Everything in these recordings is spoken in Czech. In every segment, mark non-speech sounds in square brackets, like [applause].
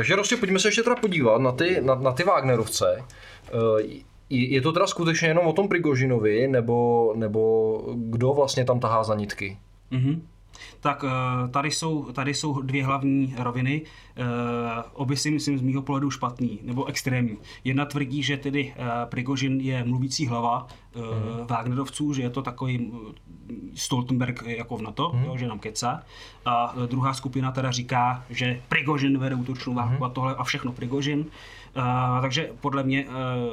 takže prostě pojďme se ještě teda podívat na ty, na, na ty Wagnerovce. Eh, je to teda skutečně jenom o tom Prigožinovi, nebo, nebo kdo vlastně tam tahá za nitky? Mm-hmm. Tak eh, tady jsou, tady jsou dvě hlavní roviny. Eh, obě si myslím z mého pohledu špatný, nebo extrémní. Jedna tvrdí, že tedy Prigožin je mluvící hlava mm. Wagnerovců, že je to takový Stoltenberg jako v NATO, mm. jo, že nám keca. A druhá skupina teda říká, že Prigožin vede útočnou válku mm. a tohle a všechno Prigožin. Uh, takže podle mě uh,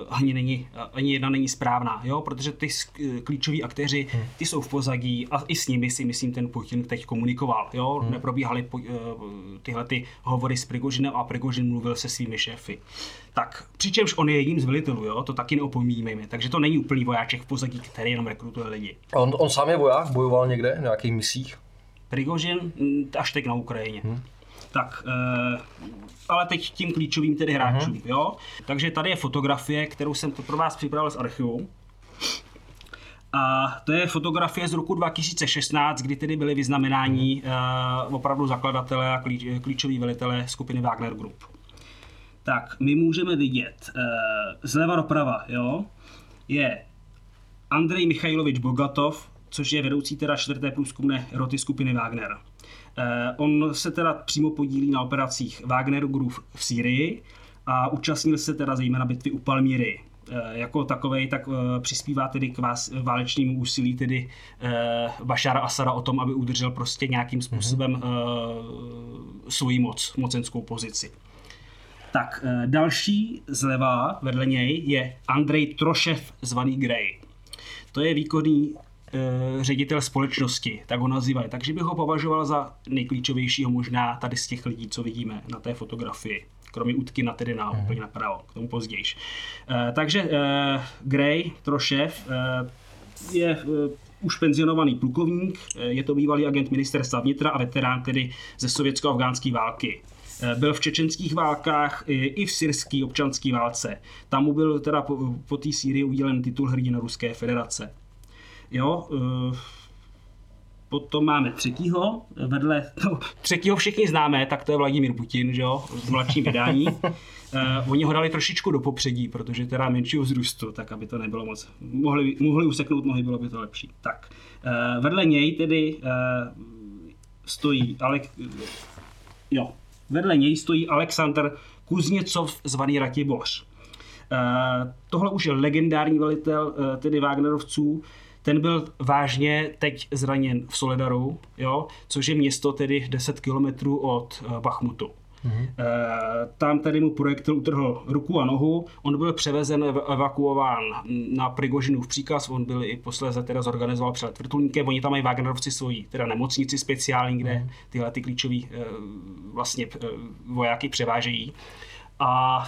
ani, není, uh, ani jedna není správná, jo? protože ty uh, klíčoví aktéři, hmm. ty jsou v pozadí a i s nimi si myslím ten Putin teď komunikoval. Jo? Hmm. Neprobíhaly uh, tyhle ty hovory s Prigožinem a Prigožin mluvil se svými šéfy. Tak přičemž on je jedním z velitelů, jo? to taky neopomíjíme. Takže to není úplný vojáček v pozadí, který jenom rekrutuje lidi. On, on sám je voják, bojoval někde v nějakých misích? Prigožin mm, až teď na Ukrajině. Hmm. Tak, e, ale teď tím klíčovým tedy hráčům, uh-huh. jo. Takže tady je fotografie, kterou jsem to pro vás připravil z archivu. A to je fotografie z roku 2016, kdy tedy byly vyznamenání uh, opravdu zakladatelé a klíč, klíčoví velitelé skupiny Wagner Group. Tak, my můžeme vidět uh, zleva doprava, jo, je Andrej Michajlovič Bogatov, což je vedoucí teda čtvrté průzkumné roty skupiny Wagner. Eh, on se teda přímo podílí na operacích Wagner Group v Sýrii a účastnil se teda zejména bitvy u Palmíry. Eh, jako takovej, tak eh, přispívá tedy k vás, válečnému úsilí tedy Bašara Asada o tom, aby udržel prostě nějakým způsobem mm-hmm. svoji moc, mocenskou pozici. Tak další zleva vedle něj je Andrej Trošev, zvaný Grey. To je výkonný ředitel společnosti, tak ho nazývají. Takže bych ho považoval za nejklíčovějšího možná tady z těch lidí, co vidíme na té fotografii. Kromě útky na tedy na, mm. úplně napravo, k tomu později. E, takže e, Gray, Trošev, je už penzionovaný plukovník, je to bývalý agent ministerstva vnitra a veterán tedy ze sovětsko-afgánské války. Byl v čečenských válkách i v syrské občanské válce. Tam mu byl teda po, po té Sýrii udělen titul hrdina Ruské federace. Jo, uh, Potom máme třetího, vedle no, třetího všichni známe, tak to je Vladimír Putin, že jo, v mladším vydání. Uh, [laughs] oni ho dali trošičku do popředí, protože teda menšího vzrůstu, tak aby to nebylo moc. Mohli, mohli useknout nohy, bylo by to lepší. Tak, uh, vedle něj tedy uh, stojí Alek, jo, vedle něj stojí Aleksandr Kuzněcov zvaný Ratiboř. Uh, tohle už je legendární velitel uh, tedy Wagnerovců, ten byl vážně teď zraněn v Soledaru, jo, což je město tedy 10 kilometrů od uh, Bachmutu. Mm-hmm. Tam tedy mu projektil utrhl ruku a nohu, on byl převezen, evakuován na Prigožinův příkaz, on byl i posléze teda zorganizoval před vrtulníkem, oni tam mají Wagnerovci svoji teda nemocnici speciální, kde mm-hmm. tyhle ty klíčový eh, vlastně vojáky převážejí. A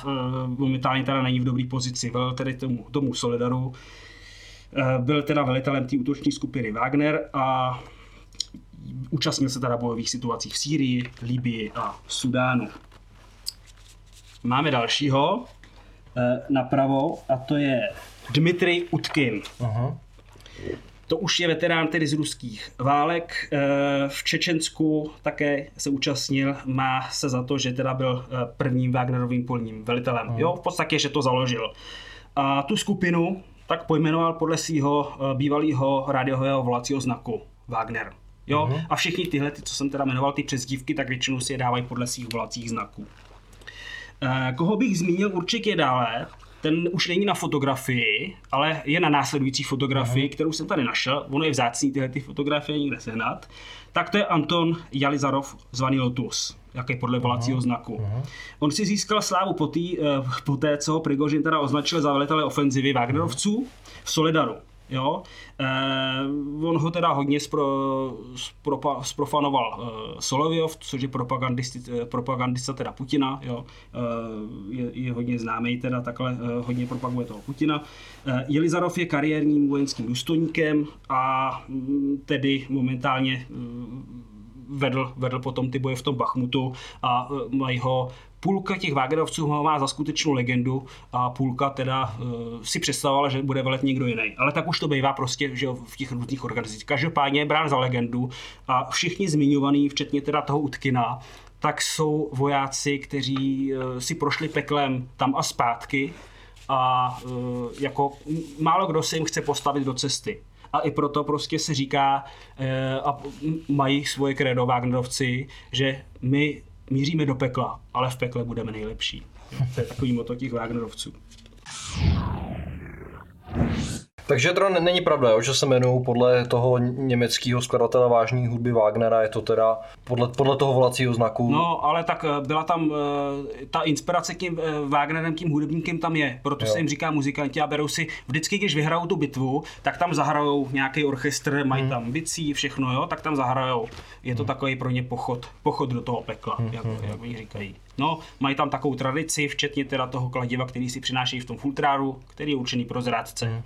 momentálně teda není v dobré pozici, vel tedy tomu, tomu Solidaru, Eh, byl teda velitelem té útoční skupiny Wagner a účastnil se teda bojových situacích v Sýrii, Libii a Sudánu. Máme dalšího eh, napravo a to je Dmitrij Utkin. Aha. To už je veterán tedy z ruských válek. Eh, v Čečensku také se účastnil, má se za to, že teda byl prvním Wagnerovým polním velitelem. Jo, v podstatě, že to založil. A tu skupinu tak pojmenoval podle svého eh, bývalého rádiového volacího znaku Wagner. Jo? Uh-huh. A všichni tyhle, ty, co jsem teda jmenoval, ty přezdívky, tak většinou si je dávají podle svých volacích znaků. E, koho bych zmínil určitě dále, ten už není na fotografii, ale je na následující fotografii, uh-huh. kterou jsem tady našel. Ono je vzácný tyhle ty fotografie někde sehnat. Tak to je Anton Jalizarov, zvaný Lotus jaký podle volacího uh-huh. znaku. Uh-huh. On si získal slávu po, tý, eh, po té, co ho Prigožin teda označil za velitele ofenzivy Wagnerovců v Solidaru. Jo? Eh, on ho teda hodně spro, spropa, sprofanoval eh, Solovyov, což je propagandista, eh, propagandista teda Putina. Jo? Eh, je, je hodně známý teda takhle, eh, hodně propaguje toho Putina. Eh, Jelizarov je kariérním vojenským důstojníkem a mm, tedy momentálně eh, vedl, vedl potom ty boje v tom Bachmutu a e, mají ho půlka těch Wagnerovců ho má za skutečnou legendu a půlka teda uh, si představovala, že bude velet někdo jiný. Ale tak už to bývá prostě že v těch různých organizacích. Každopádně je brán za legendu a všichni zmiňovaní, včetně teda toho Utkina, tak jsou vojáci, kteří eh, si prošli peklem tam a zpátky a eh, jako málo kdo se jim chce postavit do cesty. A i proto prostě se říká a mají svoje kredo Wagnerovci, že my míříme do pekla, ale v pekle budeme nejlepší. To je takový moto těch Wagnerovců. Takže to není pravda, jo, že se jmenují podle toho německého skladatele vážní hudby Wagnera, je to teda podle, podle toho volacího znaku. No, ale tak eh, byla tam, eh, ta inspirace tím eh, Wagnerem, tím hudebníkem tam je, proto jo. se jim říká muzikanti a berou si, vždycky, když vyhrajou tu bitvu, tak tam zahrajou nějaký orchestr, mají hmm. tam bicí, všechno, jo, tak tam zahrajou. Je to hmm. takový pro ně pochod, pochod do toho pekla, hmm. jak, jak oni říkají. No, mají tam takovou tradici, včetně teda toho kladiva, který si přinášejí v tom fultráru, který je určený pro zrádce. Hmm.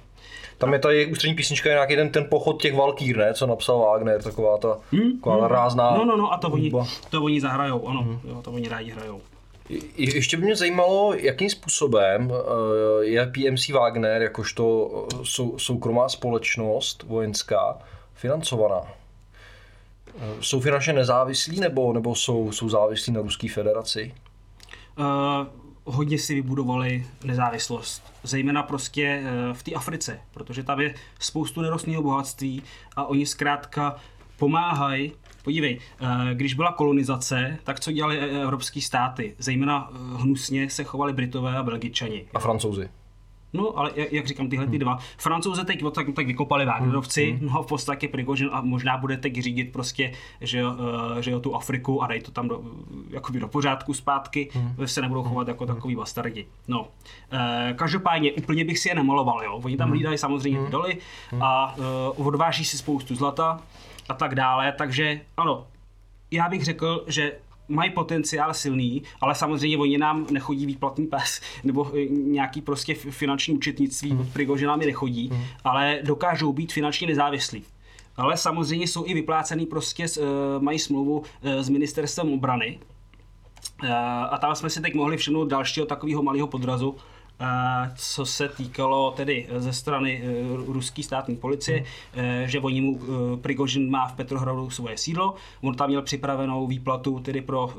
Tam je tady ústřední písnička, je nějaký ten, ten pochod těch Valkýr, ne? Co napsal Wagner, taková ta hmm? taková hmm. rázná No, no, no, a to oni, to oni zahrajou, ano, hmm. jo, to oni rádi hrajou. Je, ještě by mě zajímalo, jakým způsobem eh, je PMC Wagner, jakožto eh, sou, soukromá společnost vojenská, financovaná. Eh, jsou finančně nezávislí nebo, nebo jsou, jsou závislí na Ruské federaci? Uh, hodně si vybudovali nezávislost. Zejména prostě eh, v té Africe, protože tam je spoustu nerostného bohatství a oni zkrátka pomáhají Podívej, eh, když byla kolonizace, tak co dělali e- evropské státy? Zejména eh, hnusně se chovali Britové a Belgičani. A Francouzi. No, ale jak říkám, tyhle ty dva. Francouze teď tak, tak vykopali Wagnerovci, hmm. no v podstatě Prigožin a možná bude teď řídit prostě, že, jo, že jo, tu Afriku a dají to tam do, jakoby do pořádku zpátky, hmm. se nebudou chovat jako takový bastardi. No, e, každopádně úplně bych si je nemaloval, jo. Oni tam hmm. hlídají samozřejmě ty doly a e, odváží si spoustu zlata a tak dále, takže ano, já bych řekl, že mají potenciál silný, ale samozřejmě oni nám nechodí výplatný pes [laughs] nebo e, nějaký prostě finanční účetnictví hmm. od Prigože nám je nechodí, hmm. ale dokážou být finančně nezávislí. Ale samozřejmě jsou i vyplácený prostě, e, mají smlouvu e, s ministerstvem obrany, a tam jsme si teď mohli všimnout dalšího takového malého podrazu, co se týkalo tedy ze strany e, ruské státní policie, hmm. E, že oni mu, Prigožin má v Petrohradu svoje sídlo, on tam měl připravenou výplatu tedy pro,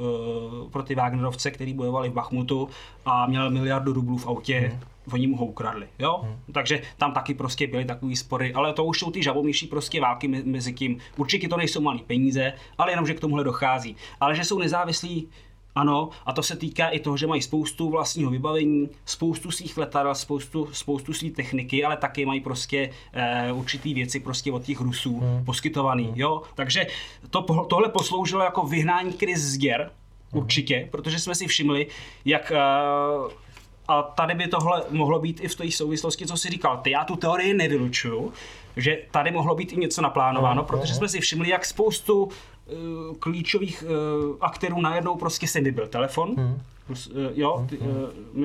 pro ty Wagnerovce, kteří bojovali v Bachmutu a měl miliardu rublů v autě, hmm oni mu ho ukradli, jo? Hmm. Takže tam taky prostě byly takový spory, ale to už jsou ty žabomíší prostě války mezi tím. Určitě to nejsou malé peníze, ale jenom, že k tomuhle dochází. Ale že jsou nezávislí ano, a to se týká i toho, že mají spoustu vlastního vybavení, spoustu svých letadel, spoustu, spoustu svých techniky, ale taky mají prostě e, určitý věci prostě od těch Rusů hmm. poskytovaný, hmm. jo. Takže to, tohle posloužilo jako vyhnání kriz z děr, hmm. určitě, protože jsme si všimli, jak e, a tady by tohle mohlo být i v té souvislosti, co si říkal. Ty já tu teorii nevylučuju, že tady mohlo být i něco naplánováno, protože jsme si všimli, jak spoustu klíčových uh, aktérů najednou prostě se vybil telefon. Hmm. Uh, jo, ty, uh,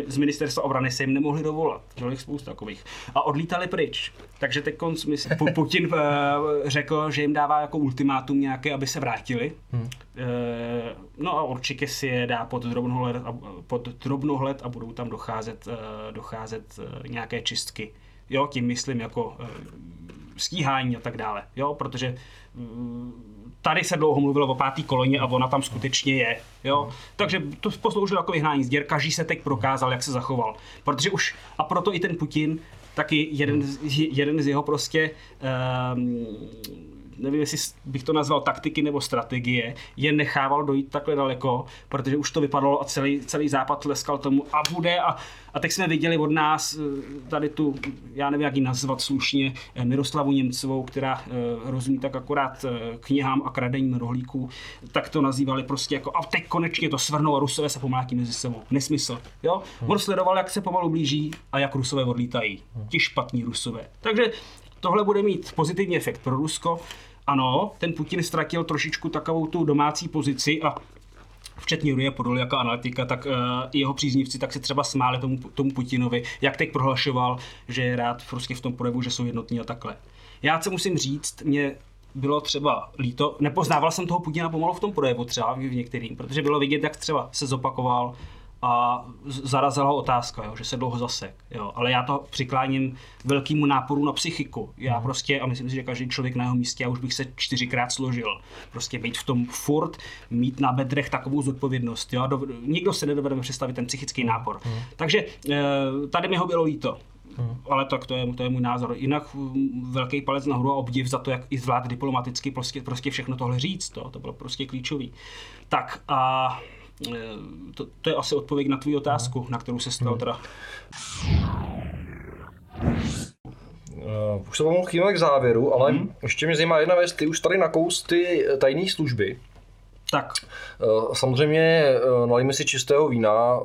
z ministerstva obrany se jim nemohli dovolat. Bylo jich spoustu takových. A odlítali pryč. Takže teď konc, [laughs] Putin řekl, že jim dává jako ultimátum nějaké, aby se vrátili. Hmm. No a určitě si je dá pod drobnohled a, pod drobnohled a budou tam docházet, docházet nějaké čistky. Jo, tím myslím jako stíhání a tak dále. Jo, protože uh, tady se dlouho mluvilo o pátý koloně a ona tam skutečně je. Jo? Takže to posloužilo jako vyhnání zděr, každý se teď prokázal, jak se zachoval. Protože už, a proto i ten Putin, taky jeden, jeden z jeho prostě um, nevím, jestli bych to nazval taktiky nebo strategie, je nechával dojít takhle daleko, protože už to vypadalo a celý, celý západ tleskal tomu a bude a, a teď jsme viděli od nás eh, tady tu, já nevím, jak ji nazvat slušně, eh, Miroslavu Němcovou, která eh, rozumí tak akorát knihám a kradením rohlíků, tak to nazývali prostě jako a teď konečně to svrnou a Rusové se pomlátí mezi sebou. Nesmysl. Jo? On sledoval, jak se pomalu blíží a jak Rusové odlítají. Ti špatní Rusové. Takže tohle bude mít pozitivní efekt pro Rusko ano, ten Putin ztratil trošičku takovou tu domácí pozici a včetně Rurie Podol jako analytika, tak uh, jeho příznivci tak se třeba smáli tomu, tomu Putinovi, jak teď prohlašoval, že je rád prostě v tom projevu, že jsou jednotní a takhle. Já se musím říct, mě bylo třeba líto, nepoznával jsem toho Putina pomalu v tom projevu třeba v některým, protože bylo vidět, jak třeba se zopakoval a zarazila ho otázka, jo, že se dlouho zasek. Jo. Ale já to přikláním velkému náporu na psychiku. Já hmm. prostě, a myslím si, že každý člověk na jeho místě, já už bych se čtyřikrát složil. Prostě být v tom furt, mít na bedrech takovou zodpovědnost. Jo. Do, nikdo se nedovede představit ten psychický nápor. Hmm. Takže eh, tady mi ho bylo líto. Hmm. Ale tak to je, to je můj názor. Jinak velký palec nahoru a obdiv za to, jak i zvlád diplomaticky prostě, prostě všechno tohle říct. To, to bylo prostě klíčový. Tak a to, to je asi odpověď na tvou otázku, na kterou se stal teda. Uh, už se pomohl chvíli k závěru, ale hmm. ještě mě zajímá jedna věc, ty už tady nakous ty tajné služby. Tak. Samozřejmě nalijme si čistého vína,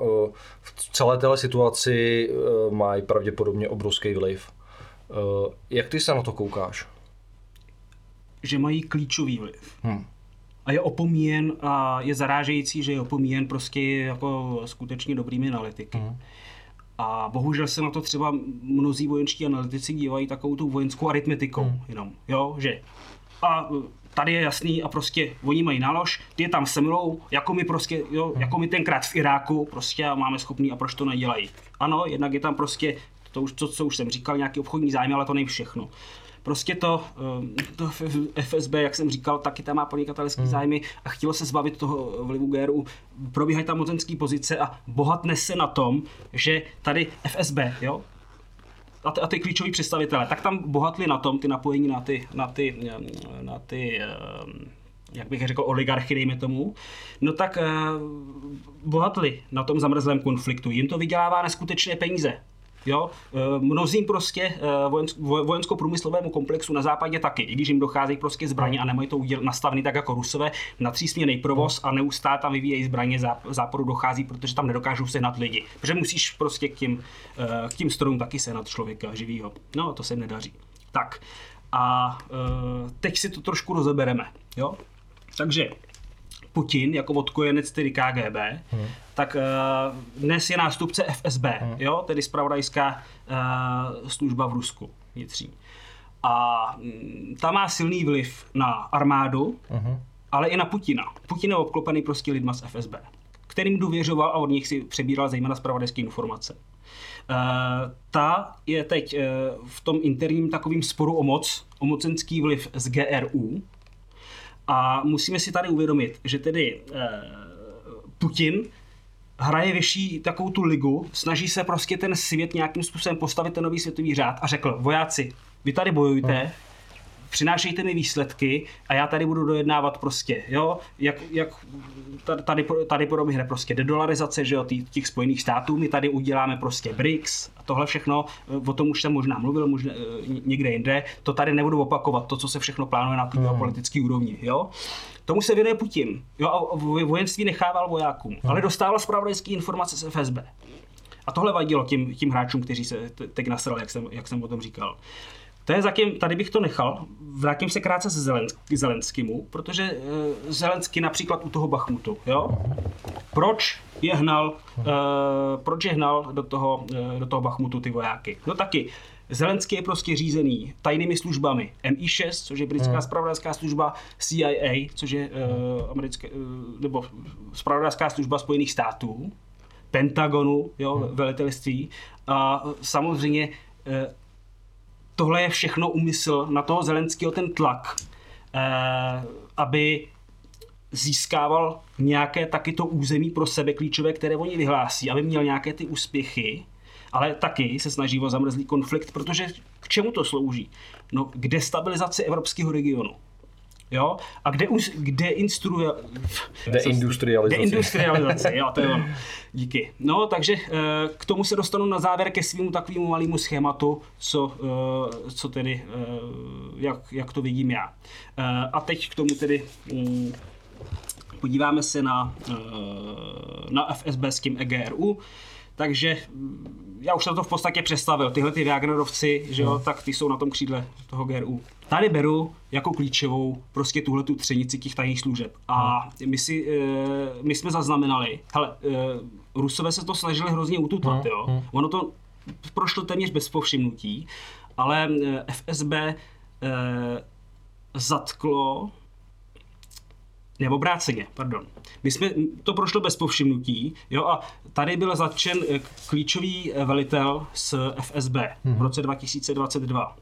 v celé téhle situaci mají pravděpodobně obrovský vliv. Jak ty se na to koukáš? Že mají klíčový vliv. Hmm a je opomíjen a je zarážející, že je opomíjen prostě jako skutečně dobrými analytiky. Mm. A bohužel se na to třeba mnozí vojenští analytici dívají takovou tu vojenskou aritmetikou mm. jenom, jo, že a tady je jasný a prostě oni mají nálož, ty je tam semlou, jako my prostě, jo, mm. jako my tenkrát v Iráku prostě a máme schopný a proč to nedělají. Ano, jednak je tam prostě to, už, to, co už jsem říkal, nějaký obchodní zájmy, ale to nejde všechno. Prostě to, eh, to FSB, jak jsem říkal, taky tam má podnikatelské hmm. zájmy a chtělo se zbavit toho vlivu GRU. Probíhají tam mocenské pozice a bohatne se na tom, že tady FSB, jo, a ty, a ty klíčoví představitelé, tak tam bohatli na tom, ty napojení na ty, na ty, na ty eh, jak bych řekl, oligarchy, dejme tomu, no tak bohatli na tom zamrzlém konfliktu. Jim to vydělává neskutečné peníze. Jo? Eh, mnozím prostě eh, vojensko-průmyslovému komplexu na západě taky, i když jim dochází prostě zbraně a nemají to nastavený tak jako Rusové na třísměný provoz a neustále tam vyvíjejí zbraně, záporu dochází, protože tam nedokážou sehnat lidi. Protože musíš prostě k tím, eh, k tím strojům taky sehnat člověka živýho. No, to se nedaří. Tak a teď si to trošku rozebereme. Jo? Takže Putin jako odkojenec tedy KGB, hmm. tak uh, dnes je nástupce FSB, hmm. jo, tedy spravodajská uh, služba v Rusku vnitřní. A um, ta má silný vliv na armádu, hmm. ale i na Putina. Putin je obklopený prostě lidma z FSB, kterým důvěřoval a od nich si přebíral zejména spravodajské informace. Uh, ta je teď uh, v tom interním takovým sporu o moc, o mocenský vliv z GRU, a musíme si tady uvědomit, že tedy eh, Putin hraje vyšší takovou tu ligu, snaží se prostě ten svět nějakým způsobem postavit ten nový světový řád a řekl, vojáci, vy tady bojujte, přinášejte mi výsledky a já tady budu dojednávat prostě, jo, jak, jak tady, tady proběhne prostě dedolarizace, že jo, těch spojených států, my tady uděláme prostě BRICS a tohle všechno, o tom už jsem možná mluvil, možná e, někde jinde, to tady nebudu opakovat, to, co se všechno plánuje na té hmm. politické úrovni, jo. Tomu se věnuje Putin. Jo, a vojenství nechával vojákům, hmm. ale dostával zpravodajské informace z FSB. A tohle vadilo tím, tím hráčům, kteří se teď nasrali, jak jsem, jak jsem o tom říkal. To je zatím, tady bych to nechal, vrátím se krátce se Zelensk, Zelenskému, protože uh, Zelensky například u toho Bachmutu, jo? Proč je hnal, uh, proč je hnal do toho, uh, do toho Bachmutu ty vojáky? No taky, Zelenský je prostě řízený tajnými službami MI6, což je britská spravodajská služba, CIA, což je uh, americké, uh, nebo spravodajská služba Spojených států, Pentagonu, jo, velitelství. A samozřejmě tohle je všechno úmysl na toho Zelenského ten tlak, eh, aby získával nějaké taky to území pro sebe klíčové, které oni vyhlásí, aby měl nějaké ty úspěchy, ale taky se snaží o zamrzlý konflikt, protože k čemu to slouží? No, k destabilizaci evropského regionu. Jo? A kde, už, kde instruuje... Deindustrializace. Deindustrializace, jo, to je ono. [laughs] Díky. No, takže eh, k tomu se dostanu na závěr ke svým takovému malému schématu, co, eh, co tedy, eh, jak, jak to vidím já. A teď k tomu tedy mm, podíváme se na, na FSB s tím EGRU. Takže mm, já už jsem to v podstatě představil. Tyhle ty Wagnerovci, že jo, hmm. tak ty jsou na tom křídle toho GRU. Tady beru jako klíčovou prostě tuhle tu třenici těch tajných služeb. A hmm. my, si, eh, my jsme zaznamenali, hele, eh, Rusové se to snažili hrozně ututlat, hmm. jo. Ono to prošlo téměř bez povšimnutí, ale eh, FSB zatklo nebo obráceně, pardon. My jsme, to prošlo bez povšimnutí, jo, a tady byl zatčen klíčový velitel z FSB mm-hmm. v roce 2022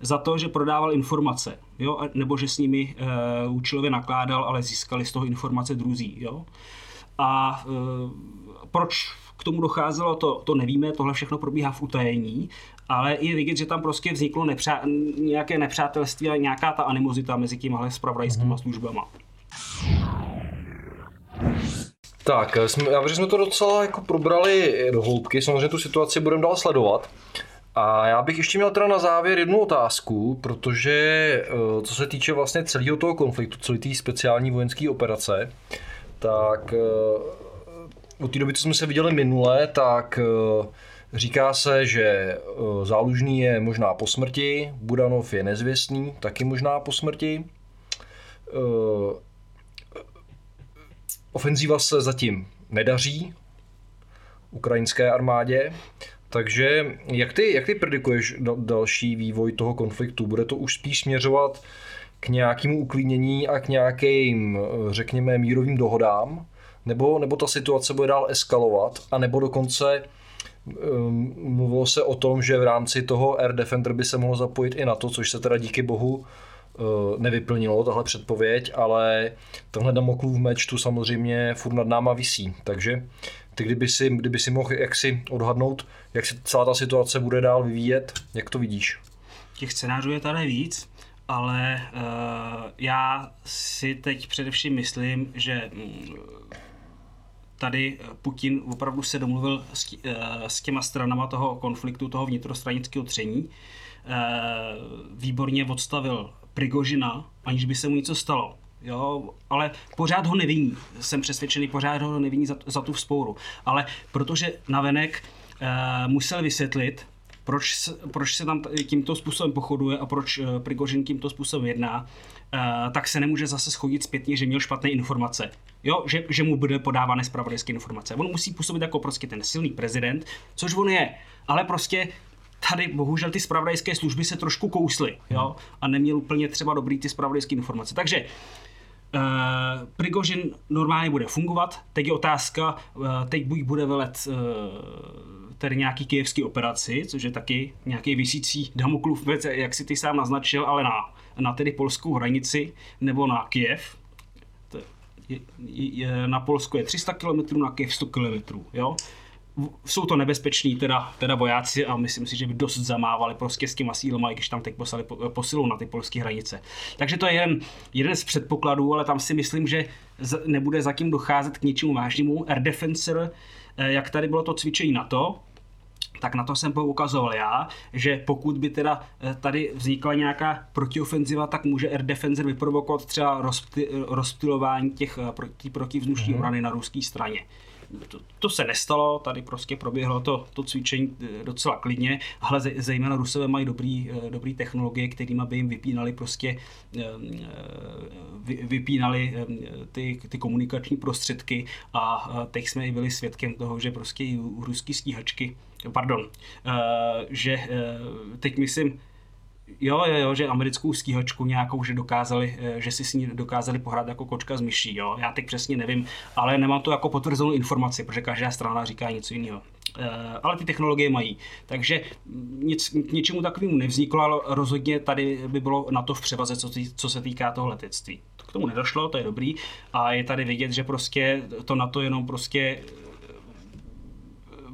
za to, že prodával informace, jo, nebo že s nimi e, účelově nakládal, ale získali z toho informace druzí. Jo. A e, proč k tomu docházelo, to, to nevíme, tohle všechno probíhá v utajení, ale je vidět, že tam prostě vzniklo nepřá, nějaké nepřátelství a nějaká ta animozita mezi těmihle spravodajskými mm-hmm. službama. Tak, jsme, já věřím, že jsme to docela jako probrali do hloubky, samozřejmě tu situaci budeme dál sledovat. A já bych ještě měl teda na závěr jednu otázku, protože eh, co se týče vlastně celého toho konfliktu, celé té speciální vojenské operace, tak eh, od té doby, co jsme se viděli minule, tak eh, říká se, že zálužný je možná po smrti, Budanov je nezvěstný, taky možná po smrti. Ofenzíva se zatím nedaří ukrajinské armádě. Takže jak ty, jak ty predikuješ další vývoj toho konfliktu? Bude to už spíš směřovat k nějakému uklidnění a k nějakým, řekněme, mírovým dohodám? Nebo, nebo ta situace bude dál eskalovat? A nebo dokonce um, mluvilo se o tom, že v rámci toho Air Defender by se mohlo zapojit i na to, což se teda díky bohu uh, nevyplnilo, tahle předpověď, ale tenhle Damoklův meč tu samozřejmě furt nad náma visí. Takže ty kdyby si, kdyby si mohl jaksi odhadnout, jak se celá ta situace bude dál vyvíjet, jak to vidíš? Těch scénářů je tady víc, ale uh, já si teď především myslím, že mm, tady Putin opravdu se domluvil s, uh, s těma stranama toho konfliktu, toho vnitrostranického tření. Uh, výborně odstavil Prigožina, aniž by se mu něco stalo Jo, ale pořád ho neviní. Jsem přesvědčený, pořád ho neviní za, za tu vzpouru. Ale protože navenek uh, musel vysvětlit, proč, proč se tam tímto způsobem pochoduje a proč uh, Prigožin tímto způsobem jedná, uh, tak se nemůže zase schodit zpětně, že měl špatné informace. Jo, že, že mu bude podávané zpravodajské informace. On musí působit jako prostě ten silný prezident, což on je. Ale prostě tady bohužel ty spravodajské služby se trošku kously, jo, a neměl úplně třeba dobrý ty spravodajské informace. Takže Uh, Prigožin normálně bude fungovat. Teď je otázka, uh, teď buď bude velet uh, tedy nějaký kijevský operaci, což je taky nějaký vysící Damoklův věc, jak si ty sám naznačil, ale na, na tedy polskou hranici nebo na Kiev. Je, je, na Polsku je 300 km, na Kiev 100 km. Jo? Jsou to nebezpeční teda, teda vojáci a myslím si, že by dost zamávali prostě s těma sílama, i když tam teď poslali posilou na ty polské hranice. Takže to je jeden, jeden z předpokladů, ale tam si myslím, že nebude zatím docházet k ničemu vážnému. Air Defensor, eh, jak tady bylo to cvičení na to, tak na to jsem poukazoval já, že pokud by teda eh, tady vznikla nějaká protiofenziva, tak může Air Defender vyprovokovat třeba rozptilování těch eh, proti, protivzdušní mm-hmm. obrany na ruské straně to, to se nestalo, tady prostě proběhlo to, to cvičení eh, docela klidně, ale zejména Rusové mají dobrý, eh, dobrý technologie, kterými by jim vypínali prostě eh, vypínali ty, ty komunikační prostředky. A teď jsme i byli svědkem toho, že prostě i ruský stíhačky, pardon, že teď myslím, Jo, jo, jo, že americkou stíhačku nějakou, že dokázali, eh, že si s ní dokázali pohrát jako kočka z myší, jo. Já teď přesně nevím, ale nemám to jako potvrzenou informaci, protože každá strana říká něco jiného. Eh, ale ty technologie mají. Takže nic, k něčemu takovému nevzniklo, ale rozhodně tady by bylo na to v převaze, co, tý, co se týká toho letectví. K tomu nedošlo, to je dobrý. A je tady vidět, že prostě to na to jenom prostě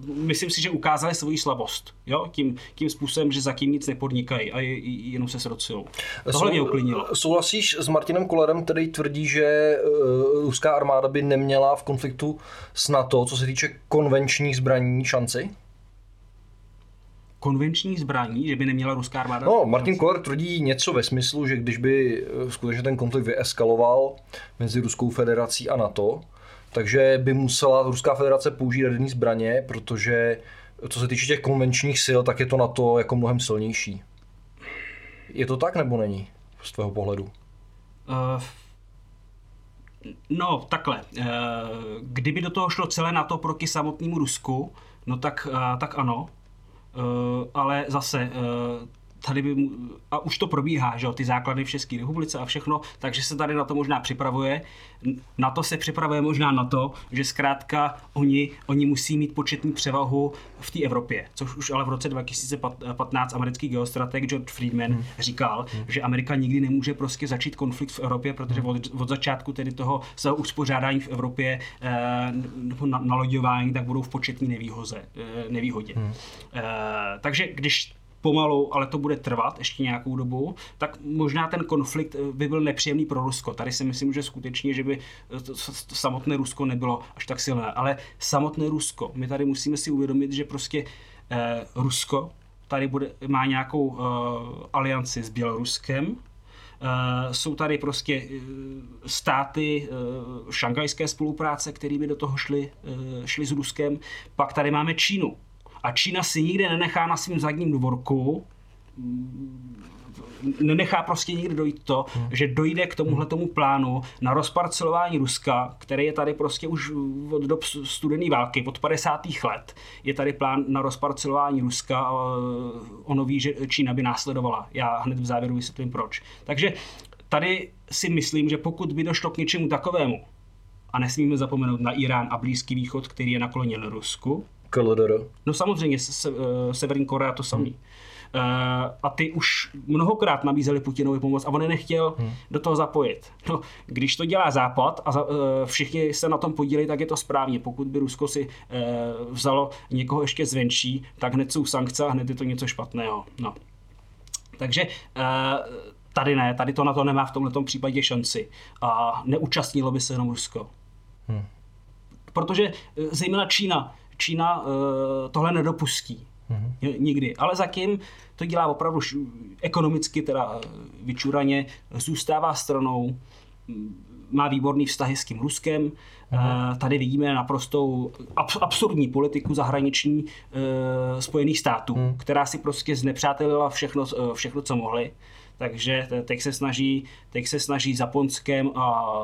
myslím si, že ukázali svoji slabost. Jo? Tím, tím způsobem, že zatím nic nepodnikají a jenom se srocujou. Tohle mě uklidnilo. Souhlasíš s Martinem Kolerem, který tvrdí, že uh, ruská armáda by neměla v konfliktu s NATO, co se týče konvenčních zbraní, šanci? konvenční zbraní, že by neměla ruská armáda? No, Martin Koller tvrdí něco ve smyslu, že když by eh, skutečně ten konflikt vyeskaloval mezi Ruskou federací a NATO, takže by musela Ruská federace použít jaderné zbraně, protože co se týče těch konvenčních sil, tak je to na to jako mnohem silnější. Je to tak nebo není z tvého pohledu? Uh, no, takhle. Uh, kdyby do toho šlo celé na to proti samotnému Rusku, no tak, uh, tak ano. Uh, ale zase uh, tady by, a už to probíhá, že jo, ty základy v České republice a všechno, takže se tady na to možná připravuje. Na to se připravuje možná na to, že zkrátka oni, oni musí mít početní převahu v té Evropě, což už ale v roce 2015 americký geostrateg George Friedman hmm. říkal, hmm. že Amerika nikdy nemůže prostě začít konflikt v Evropě, protože od, od začátku tedy toho svého uspořádání v Evropě eh, nebo na, naloďování, tak budou v početní nevýhoze, eh, nevýhodě. Hmm. Eh, takže když pomalu, ale to bude trvat ještě nějakou dobu, tak možná ten konflikt eh, by byl nepříjemný pro Rusko. Tady si myslím, že skutečně, že by eh, to, to samotné Rusko nebylo až tak silné. Ale samotné Rusko, my tady musíme si uvědomit, že prostě eh, Rusko tady bude, má nějakou eh, alianci s Běloruskem, Uh, jsou tady prostě uh, státy uh, šangajské spolupráce, které by do toho šly, uh, šly s Ruskem. Pak tady máme Čínu. A Čína si nikde nenechá na svým zadním dvorku, nenechá prostě nikdy dojít to, hmm. že dojde k tomuhle tomu plánu na rozparcelování Ruska, který je tady prostě už od dob studené války, od 50. let. Je tady plán na rozparcelování Ruska a ono ví, že Čína by následovala. Já hned v závěru vysvětlím proč. Takže tady si myslím, že pokud by došlo k něčemu takovému, a nesmíme zapomenout na Irán a Blízký východ, který je nakloněn Rusku, KLDR. No samozřejmě, se, se, Severní Korea to samý. Hmm. Uh, a ty už mnohokrát nabízeli Putinovi pomoc a on je nechtěl hmm. do toho zapojit. No, když to dělá Západ a za, uh, všichni se na tom podílí, tak je to správně. Pokud by Rusko si uh, vzalo někoho ještě zvenčí, tak hned jsou sankce a hned je to něco špatného. No. Takže uh, tady ne, tady to na to nemá v tomto případě šanci. A neúčastnilo by se jenom Rusko. Hmm. Protože zejména Čína, Čína uh, tohle nedopustí. Mm-hmm. Nikdy. Ale zatím to dělá opravdu ekonomicky, teda vyčuraně, zůstává stranou, má výborný vztahy s tím Ruskem. Mm-hmm. Tady vidíme naprostou absurdní politiku zahraniční Spojených států, mm. která si prostě znepřátelila všechno, všechno co mohli. Takže teď se snaží, teď se snaží s Japonskem a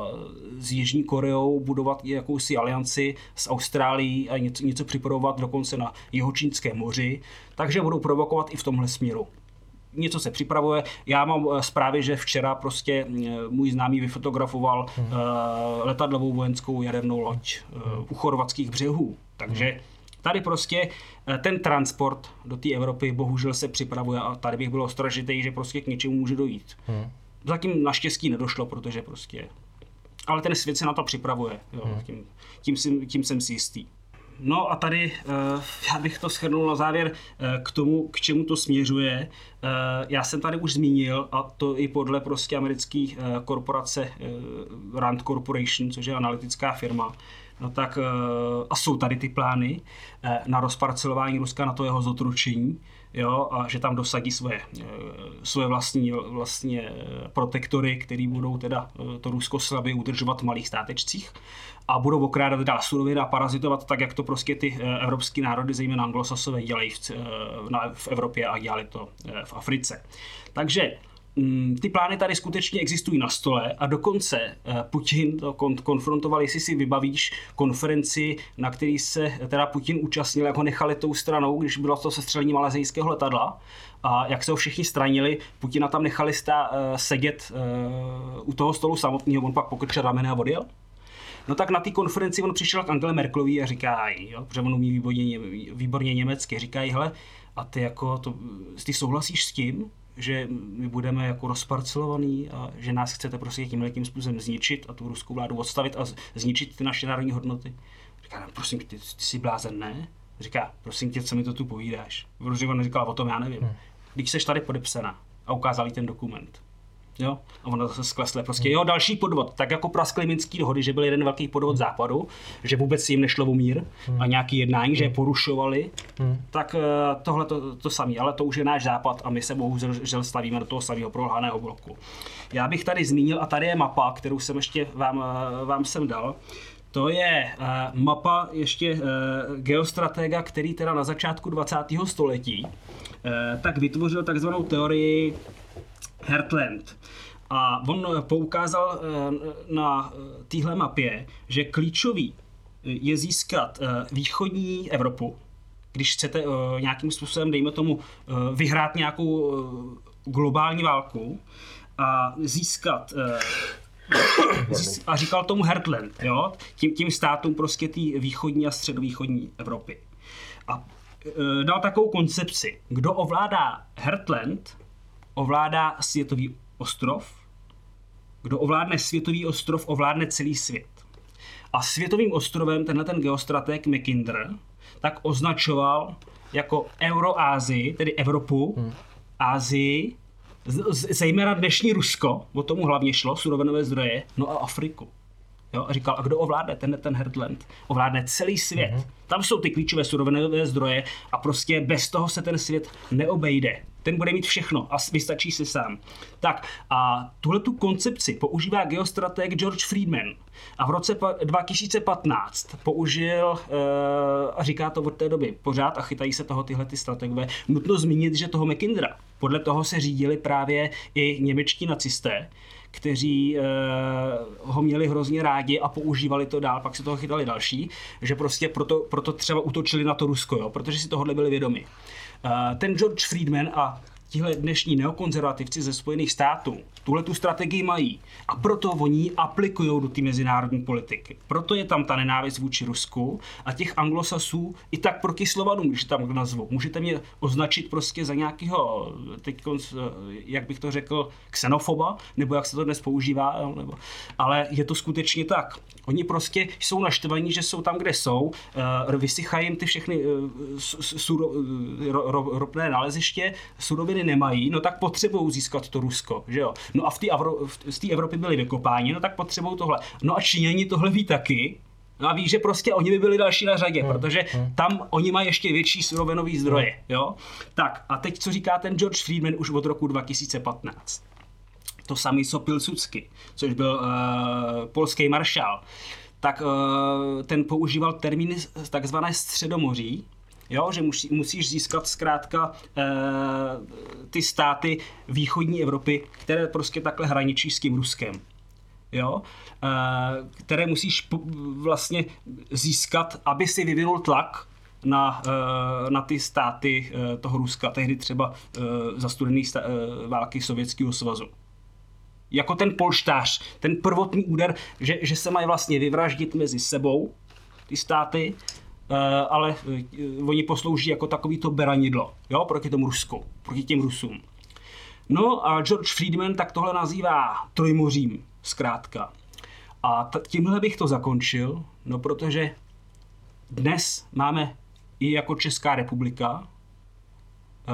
s Jižní Koreou budovat jakousi alianci s Austrálií a něco, něco připravovat dokonce na Jihočínském moři. Takže budou provokovat i v tomhle směru něco se připravuje. Já mám eh, zprávy, že včera prostě eh, můj známý vyfotografoval hmm. letadlovou vojenskou jadernou loď u chorvatských břehů. Takže hmm. Tady prostě eh, ten transport do té Evropy bohužel se připravuje a tady bych byl ostražitý, že prostě k něčemu může dojít. Hmm. Zatím naštěstí nedošlo, protože prostě... Ale ten svět se na to připravuje. Jo. Hmm. Tím, tím, jsem, tím jsem si jistý. No a tady uh, já bych to shrnul na závěr uh, k tomu, k čemu to směřuje. Já jsem tady už zmínil, a to i podle prostě americké korporace Rand Corporation, což je analytická firma, no tak a jsou tady ty plány na rozparcelování Ruska, na to jeho zotručení, jo, a že tam dosadí svoje, svoje vlastní vlastně protektory, který budou teda to Rusko slabě udržovat v malých státečcích a budou okrádat dál suroviny a parazitovat tak, jak to prostě ty evropské národy, zejména anglosasové, dělají v, v Evropě a dělali to v Africe. Takže ty plány tady skutečně existují na stole a dokonce eh, Putin to konfrontoval, jestli si vybavíš konferenci, na který se teda Putin účastnil, jak ho nechali tou stranou, když bylo to sestřelení malazijského letadla. A jak se ho všichni stranili, Putina tam nechali stá, eh, sedět uh, u toho stolu samotného, on pak pokrčil ramene a odjel. No tak na té konferenci on přišel k Angele Merkelový a říká, jo, protože on umí výborně, výborně německy, říkají, hele, a ty jako, to, ty souhlasíš s tím, že my budeme jako rozparcelovaný a že nás chcete prostě tímhle tím způsobem zničit a tu ruskou vládu odstavit a zničit ty naše národní hodnoty. Říká, no, prosím, ty, ty jsi blázen, ne? Říká, prosím tě, co mi to tu povídáš? on říkal, o tom já nevím. Hmm. Když seš tady podepsaná a ukázali ten dokument, Jo? A ono zase sklesle. Prostě jo, další podvod. Tak jako praskly minský dohody, že byl jeden velký podvod západu, že vůbec jim nešlo o mír a nějaký jednání, že je porušovali, tak eh, tohle to, to samé. Ale to už je náš západ a my se bohužel stavíme do toho samého prolhaného bloku. Já bych tady zmínil, a tady je mapa, kterou jsem ještě vám, eh, vám sem dal, to je uh, mapa ještě uh, geostratega, který teda na začátku 20. století uh, tak vytvořil takzvanou teorii Heartland. A on poukázal eh, na eh, téhle mapě, že klíčový je získat eh, východní Evropu, když chcete nějakým způsobem, dejme tomu, vyhrát nějakou globální válku a získat [coughs] a říkal tomu Heartland, jo? Tím, tím státům prostě té východní a středovýchodní Evropy. A dal takovou koncepci. Kdo ovládá Heartland, ovládá světový ostrov. Kdo ovládne světový ostrov, ovládne celý svět. A světovým ostrovem tenhle ten geostrateg McKinder tak označoval jako Euroázii, tedy Evropu, hmm. Ázii, zejména dnešní Rusko, o tomu hlavně šlo, surovinové zdroje, no a Afriku. Jo, a říkal, a kdo ovládne ten, ten Heartland? Ovládne celý svět. Mm-hmm. Tam jsou ty klíčové surovinové zdroje a prostě bez toho se ten svět neobejde. Ten bude mít všechno a vystačí si sám. Tak a tuhle tu koncepci používá geostrateg George Friedman. A v roce 2015 použil, eh, a říká to od té doby pořád a chytají se toho tyhle ty strategové, nutno zmínit, že toho McKindra. Podle toho se řídili právě i němečtí nacisté, kteří uh, ho měli hrozně rádi a používali to dál, pak se toho chytali další, že prostě proto, proto třeba utočili na to Rusko, jo, protože si tohle byli vědomi. Uh, ten George Friedman a tihle dnešní neokonzervativci ze Spojených států tuhle tu strategii mají a proto oni ji aplikují do té mezinárodní politiky. Proto je tam ta nenávist vůči Rusku a těch anglosasů i tak proti Slovanům, když tam nazvu. Můžete mě označit prostě za nějakého, teď, jak bych to řekl, xenofoba, nebo jak se to dnes používá, nebo, ale je to skutečně tak. Oni prostě jsou naštvaní, že jsou tam, kde jsou, uh, vysychají jim ty všechny uh, suro, ro, ropné naleziště, suroviny nemají, no tak potřebují získat to Rusko, že jo. No a v té v Evropě byli vykopáni, no tak potřebují tohle. No a Číňani tohle ví taky, No a ví, že prostě oni by byli další na řadě, hmm. protože hmm. tam oni mají ještě větší surovinový zdroje. Hmm. Jo? Tak a teď, co říká ten George Friedman už od roku 2015. To samý co Pilsudsky, což byl uh, polský maršál. Tak uh, ten používal termíny takzvané středomoří, jo, že musí, musíš získat zkrátka e, ty státy východní Evropy, které prostě takhle hraničí s tím Ruskem. Jo, e, které musíš vlastně získat, aby si vyvinul tlak na, na ty státy toho Ruska, tehdy třeba za studený války Sovětského svazu. Jako ten polštář, ten prvotní úder, že, že se mají vlastně vyvraždit mezi sebou, ty státy, Eh, ale eh, oni poslouží jako takový to beranidlo, jo, proti tomu Rusku, proti těm Rusům. No a George Friedman tak tohle nazývá trojmořím, zkrátka. A tímhle bych to zakončil, no protože dnes máme i jako Česká republika, eh,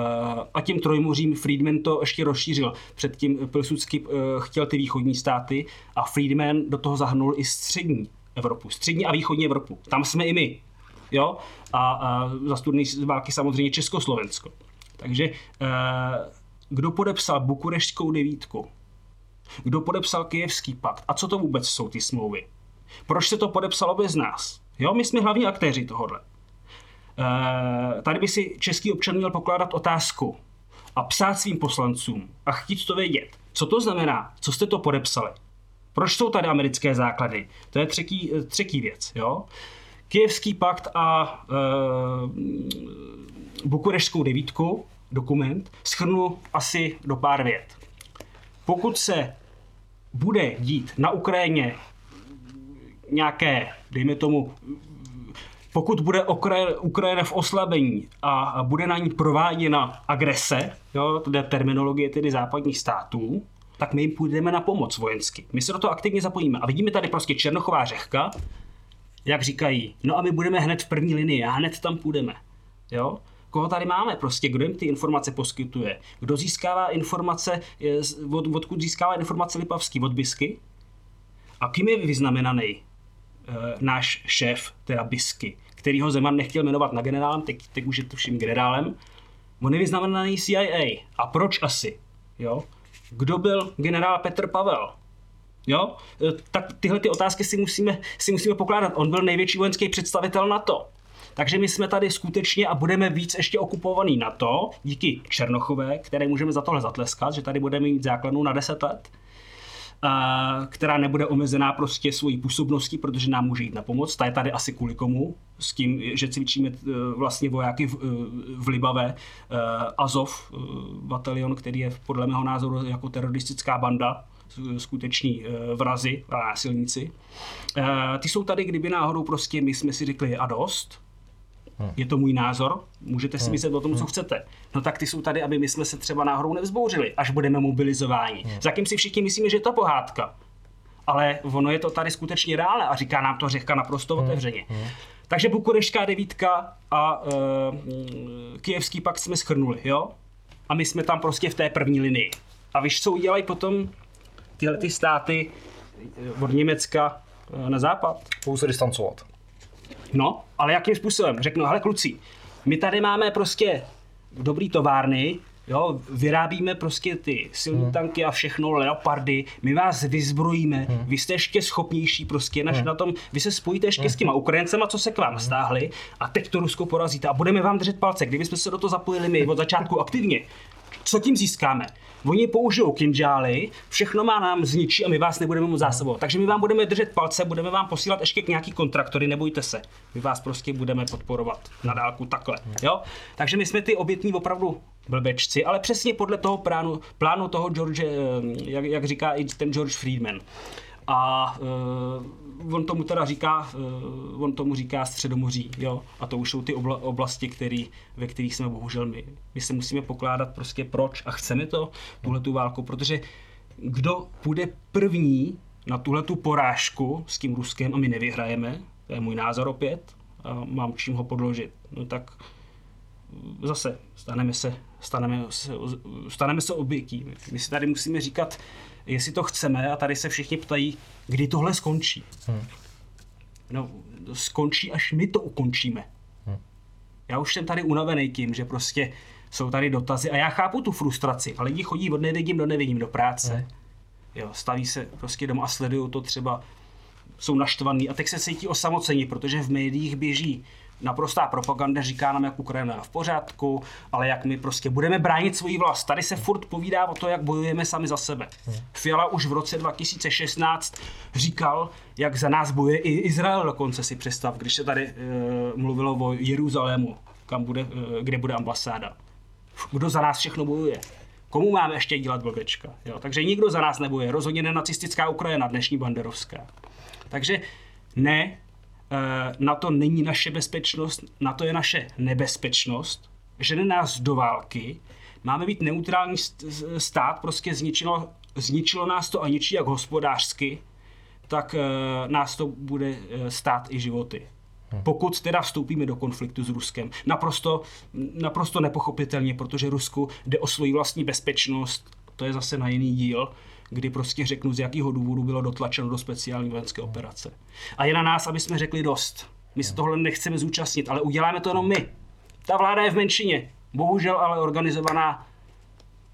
a tím trojmořím Friedman to ještě rozšířil. Předtím Pilsudský chtěl ty východní státy a Friedman do toho zahrnul i střední Evropu, střední a východní Evropu. Tam jsme i my jo, a, a za studené války samozřejmě Československo. Takže e, kdo podepsal Bukureštskou devítku? Kdo podepsal Kijevský pakt? A co to vůbec jsou ty smlouvy? Proč se to podepsalo bez nás? Jo, my jsme hlavní aktéři tohohle. E, tady by si český občan měl pokládat otázku a psát svým poslancům a chtít to vědět. Co to znamená? Co jste to podepsali? Proč jsou tady americké základy? To je třetí, třetí věc. Jo? Kijevský pakt a e, Bukureštskou devítku, dokument, schrnu asi do pár vět. Pokud se bude dít na Ukrajině nějaké, dejme tomu, pokud bude Ukrajina v oslabení a bude na ní prováděna agrese, jo, to je terminologie tedy západních států, tak my jim půjdeme na pomoc vojensky. My se do toho aktivně zapojíme. A vidíme tady prostě Černochová řehka, jak říkají, no a my budeme hned v první linii a hned tam půjdeme. Jo? Koho tady máme prostě, kdo jim ty informace poskytuje? Kdo získává informace, od, odkud získává informace Lipavský? Od Bisky? A kým je vyznamenaný e, náš šéf, teda Bisky, který ho Zeman nechtěl jmenovat na generálem, teď, teď už je to vším generálem. On je vyznamenaný CIA. A proč asi? Jo? Kdo byl generál Petr Pavel? Jo? E, tak tyhle ty otázky si musíme, si musíme pokládat. On byl největší vojenský představitel NATO. Takže my jsme tady skutečně a budeme víc ještě okupovaný na to, díky Černochové, které můžeme za tohle zatleskat, že tady budeme mít základnu na 10 let. která nebude omezená prostě svojí působností, protože nám může jít na pomoc. Ta je tady asi kvůli komu, s tím, že cvičíme eh, vlastně vojáky v, eh, v Libave, Azov, batalion, který je podle mého názoru jako teroristická banda, skuteční vrazy a násilníci. Ty jsou tady, kdyby náhodou prostě my jsme si řekli a dost, je to můj názor, můžete si myslet o tom, co chcete. No tak ty jsou tady, aby my jsme se třeba náhodou nevzbouřili, až budeme mobilizováni. Za kým si všichni myslíme, že je to pohádka. Ale ono je to tady skutečně reálné a říká nám to Řehka naprosto otevřeně. Takže Bukurešťská devítka a uh, Kijevský pakt jsme schrnuli, jo? A my jsme tam prostě v té první linii. A víš, co udělají potom tyhle ty státy od Německa na západ? Pouze distancovat. No, ale jakým způsobem? Řeknu, hele kluci, my tady máme prostě dobrý továrny, Jo, vyrábíme prostě ty silní hmm. tanky a všechno, leopardy, my vás vyzbrojíme, hmm. vy jste ještě schopnější prostě než hmm. na tom, vy se spojíte ještě hmm. s těma Ukrajincema, co se k vám stáhli a teď to Rusko porazíte a budeme vám držet palce. Kdybychom se do toho zapojili my od začátku aktivně, co tím získáme? Oni použijou kinžály, všechno má nám zničí a my vás nebudeme moc zásobovat. Takže my vám budeme držet palce, budeme vám posílat ještě k nějaký kontraktory, nebojte se. My vás prostě budeme podporovat na dálku takhle. Jo? Takže my jsme ty obětní opravdu blbečci, ale přesně podle toho plánu, plánu toho George, eh, jak, jak říká i ten George Friedman. A uh, on tomu teda říká, uh, on tomu říká středomoří, jo. A to už jsou ty obla, oblasti, který, ve kterých jsme bohužel my. My se musíme pokládat prostě proč a chceme to, tuhle tu válku, protože kdo půjde první na tuhle tu porážku s tím Ruskem a my nevyhrajeme, to je můj názor opět, a mám čím ho podložit, no tak zase staneme se, staneme se, staneme se obětí. My si tady musíme říkat, jestli to chceme a tady se všichni ptají, kdy tohle skončí. Hmm. No, skončí, až my to ukončíme. Hmm. Já už jsem tady unavený tím, že prostě jsou tady dotazy a já chápu tu frustraci, ale lidi chodí od nevidím do nevidím do práce. Hmm. Jo, staví se prostě doma a sledují to třeba, jsou naštvaný a teď se cítí osamocení, protože v médiích běží naprostá propaganda říká nám, jak Ukrajina je v pořádku, ale jak my prostě budeme bránit svoji vlast. Tady se furt povídá o to, jak bojujeme sami za sebe. Fiala už v roce 2016 říkal, jak za nás bojuje i Izrael dokonce si představ, když se tady e, mluvilo o Jeruzalému, kam bude, e, kde bude ambasáda. Kdo za nás všechno bojuje? Komu máme ještě dělat blbečka? Jo? Takže nikdo za nás nebojuje. Rozhodně ne nacistická Ukrajina, dnešní banderovská. Takže ne, na to není naše bezpečnost, na to je naše nebezpečnost, žene nás do války, máme být neutrální stát, prostě zničilo, zničilo nás to a ničí jak hospodářsky, tak uh, nás to bude uh, stát i životy. Hmm. Pokud teda vstoupíme do konfliktu s Ruskem. Naprosto, naprosto nepochopitelně, protože Rusku jde o svoji vlastní bezpečnost, to je zase na jiný díl, kdy prostě řeknu, z jakého důvodu bylo dotlačeno do speciální vojenské operace. A je na nás, aby jsme řekli dost. My se tohle nechceme zúčastnit, ale uděláme to jenom my. Ta vláda je v menšině, bohužel ale organizovaná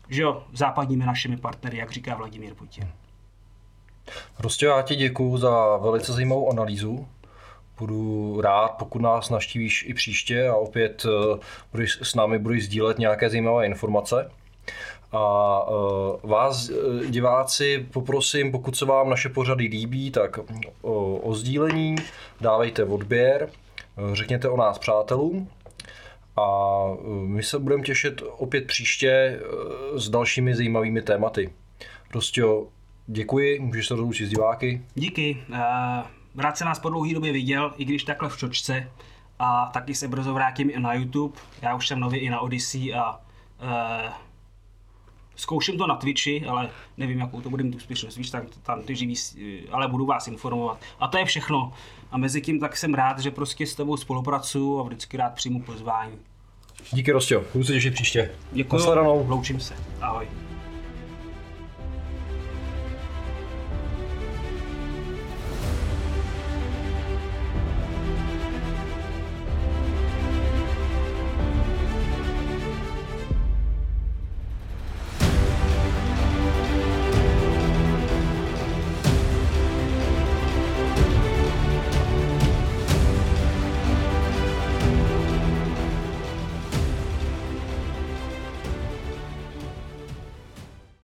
že jo, západními našimi partnery, jak říká Vladimír Putin. Prostě já ti děkuji za velice zajímavou analýzu. Budu rád, pokud nás naštívíš i příště a opět eh, s námi budeš sdílet nějaké zajímavé informace. A uh, vás, e, diváci, poprosím, pokud se vám naše pořady líbí, tak o, o sdílení, dávejte odběr, e, řekněte o nás přátelům a my se budeme těšit opět příště s dalšími zajímavými tématy. Prostě děkuji, můžeš se rozloučit s diváky. Díky. Rád se nás po dlouhé době viděl, i když takhle v čočce. A taky se brzo vrátím i na YouTube. Já už jsem nový i na Odyssey a Zkouším to na Twitchi, ale nevím, jakou to bude mít úspěšnost. Víš, tam, tam ty živí, ale budu vás informovat. A to je všechno. A mezi tím tak jsem rád, že prostě s tebou spolupracuju a vždycky rád přijmu pozvání. Díky, Rostio. Budu se těšit příště. Děkuji. Loučím se. Ahoj.